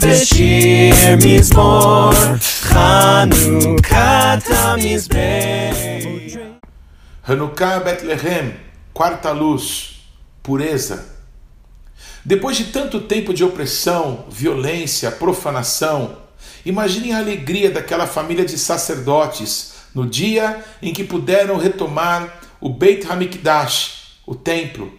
Beshir Mizmor, Hanukkah Tamizbei. Hanukkah Bethlehem, quarta luz, pureza. Depois de tanto tempo de opressão, violência, profanação, imaginem a alegria daquela família de sacerdotes no dia em que puderam retomar o Beit Hamikdash, o templo.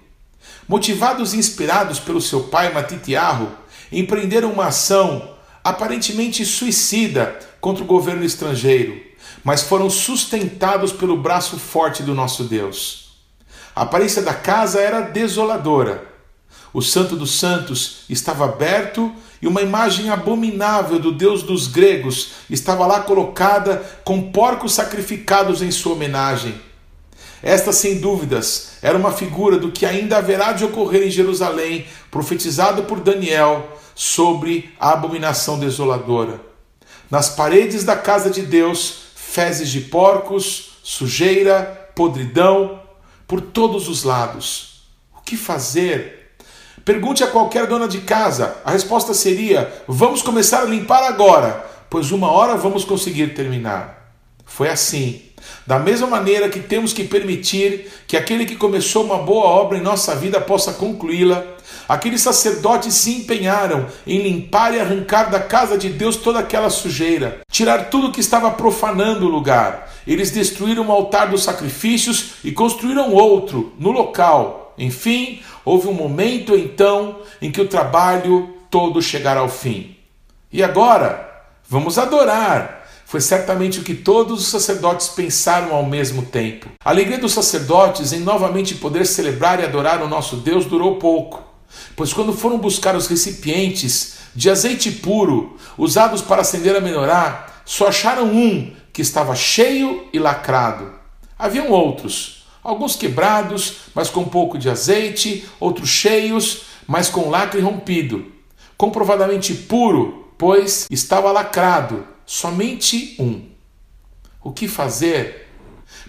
Motivados e inspirados pelo seu pai Matityahu empreenderam uma ação aparentemente suicida contra o governo estrangeiro mas foram sustentados pelo braço forte do nosso Deus. A aparência da casa era desoladora. O Santo dos Santos estava aberto e uma imagem abominável do Deus dos gregos estava lá colocada com porcos sacrificados em sua homenagem. Esta, sem dúvidas, era uma figura do que ainda haverá de ocorrer em Jerusalém, profetizado por Daniel sobre a abominação desoladora. Nas paredes da casa de Deus fezes de porcos, sujeira, podridão, por todos os lados. O que fazer? Pergunte a qualquer dona de casa. A resposta seria: vamos começar a limpar agora, pois uma hora vamos conseguir terminar. Foi assim. Da mesma maneira que temos que permitir que aquele que começou uma boa obra em nossa vida possa concluí-la, aqueles sacerdotes se empenharam em limpar e arrancar da casa de Deus toda aquela sujeira, tirar tudo que estava profanando o lugar. Eles destruíram o altar dos sacrifícios e construíram outro no local. Enfim, houve um momento então em que o trabalho todo chegará ao fim. E agora, vamos adorar foi certamente o que todos os sacerdotes pensaram ao mesmo tempo. A alegria dos sacerdotes em novamente poder celebrar e adorar o nosso Deus durou pouco, pois quando foram buscar os recipientes de azeite puro usados para acender a menorá, só acharam um que estava cheio e lacrado. Haviam outros, alguns quebrados, mas com pouco de azeite, outros cheios, mas com lacre rompido. Comprovadamente puro, pois estava lacrado somente um. O que fazer?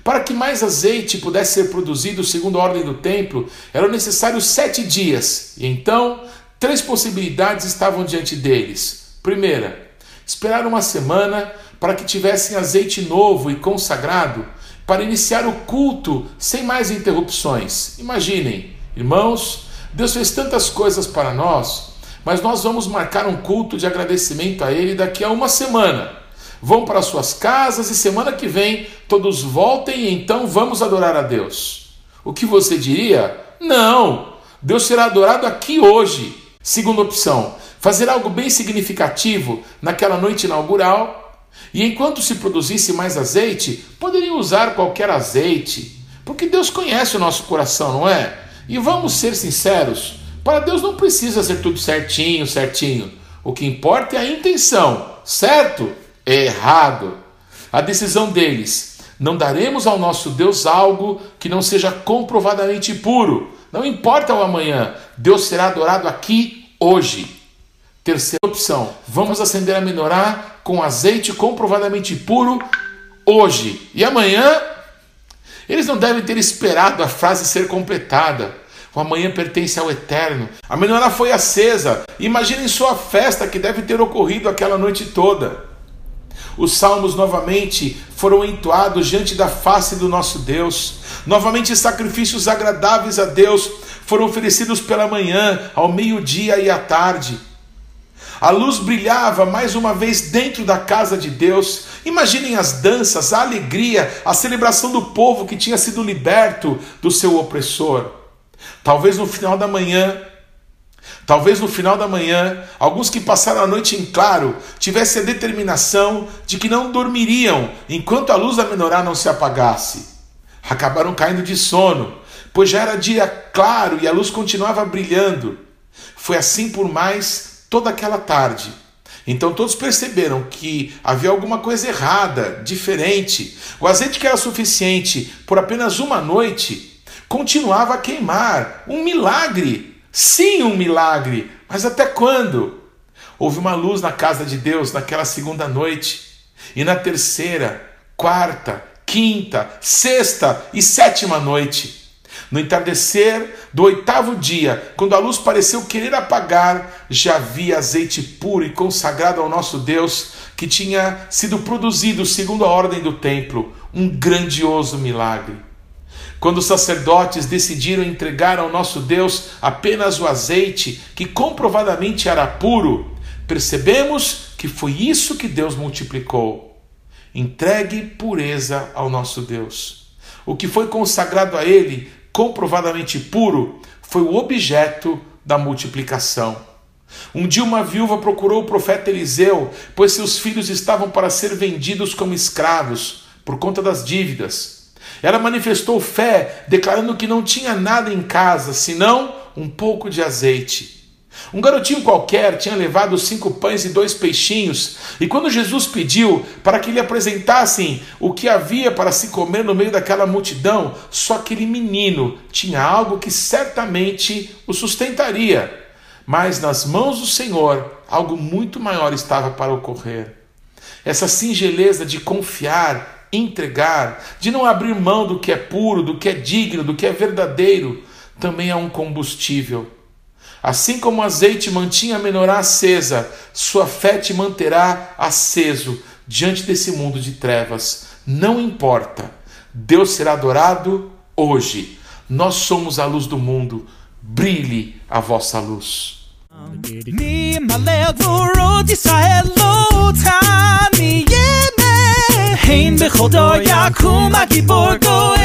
Para que mais azeite pudesse ser produzido segundo a ordem do templo, eram necessários sete dias, e então três possibilidades estavam diante deles. Primeira, esperar uma semana para que tivessem azeite novo e consagrado para iniciar o culto sem mais interrupções. Imaginem, irmãos, Deus fez tantas coisas para nós mas nós vamos marcar um culto de agradecimento a Ele daqui a uma semana. Vão para suas casas e semana que vem todos voltem e então vamos adorar a Deus. O que você diria? Não! Deus será adorado aqui hoje. Segunda opção, fazer algo bem significativo naquela noite inaugural. E enquanto se produzisse mais azeite, poderia usar qualquer azeite, porque Deus conhece o nosso coração, não é? E vamos ser sinceros, para Deus não precisa ser tudo certinho, certinho. O que importa é a intenção, certo? É errado. A decisão deles: não daremos ao nosso Deus algo que não seja comprovadamente puro. Não importa o amanhã, Deus será adorado aqui hoje. Terceira opção: vamos acender a menorá com azeite comprovadamente puro hoje. E amanhã? Eles não devem ter esperado a frase ser completada. O amanhã pertence ao eterno. A menorá foi acesa. Imaginem só a festa que deve ter ocorrido aquela noite toda. Os salmos novamente foram entoados diante da face do nosso Deus. Novamente, sacrifícios agradáveis a Deus foram oferecidos pela manhã, ao meio-dia e à tarde. A luz brilhava mais uma vez dentro da casa de Deus. Imaginem as danças, a alegria, a celebração do povo que tinha sido liberto do seu opressor. Talvez no final da manhã, talvez no final da manhã, alguns que passaram a noite em claro tivessem a determinação de que não dormiriam enquanto a luz da menorá não se apagasse. Acabaram caindo de sono, pois já era dia claro e a luz continuava brilhando. Foi assim por mais toda aquela tarde. Então todos perceberam que havia alguma coisa errada, diferente. O azeite que era suficiente por apenas uma noite continuava a queimar. Um milagre! Sim, um milagre! Mas até quando? Houve uma luz na casa de Deus naquela segunda noite, e na terceira, quarta, quinta, sexta e sétima noite. No entardecer do oitavo dia, quando a luz pareceu querer apagar, já havia azeite puro e consagrado ao nosso Deus, que tinha sido produzido segundo a ordem do templo, um grandioso milagre. Quando os sacerdotes decidiram entregar ao nosso Deus apenas o azeite, que comprovadamente era puro, percebemos que foi isso que Deus multiplicou. Entregue pureza ao nosso Deus. O que foi consagrado a Ele, comprovadamente puro, foi o objeto da multiplicação. Um dia uma viúva procurou o profeta Eliseu, pois seus filhos estavam para ser vendidos como escravos por conta das dívidas. Ela manifestou fé, declarando que não tinha nada em casa senão um pouco de azeite. Um garotinho qualquer tinha levado cinco pães e dois peixinhos, e quando Jesus pediu para que lhe apresentassem o que havia para se comer no meio daquela multidão, só aquele menino tinha algo que certamente o sustentaria. Mas nas mãos do Senhor, algo muito maior estava para ocorrer. Essa singeleza de confiar, entregar, de não abrir mão do que é puro, do que é digno, do que é verdadeiro, também é um combustível Assim como o azeite mantinha a menorá acesa, sua fé te manterá aceso diante desse mundo de trevas. Não importa, Deus será adorado hoje. Nós somos a luz do mundo. Brilhe a vossa luz. این به خدا یکومکی برد و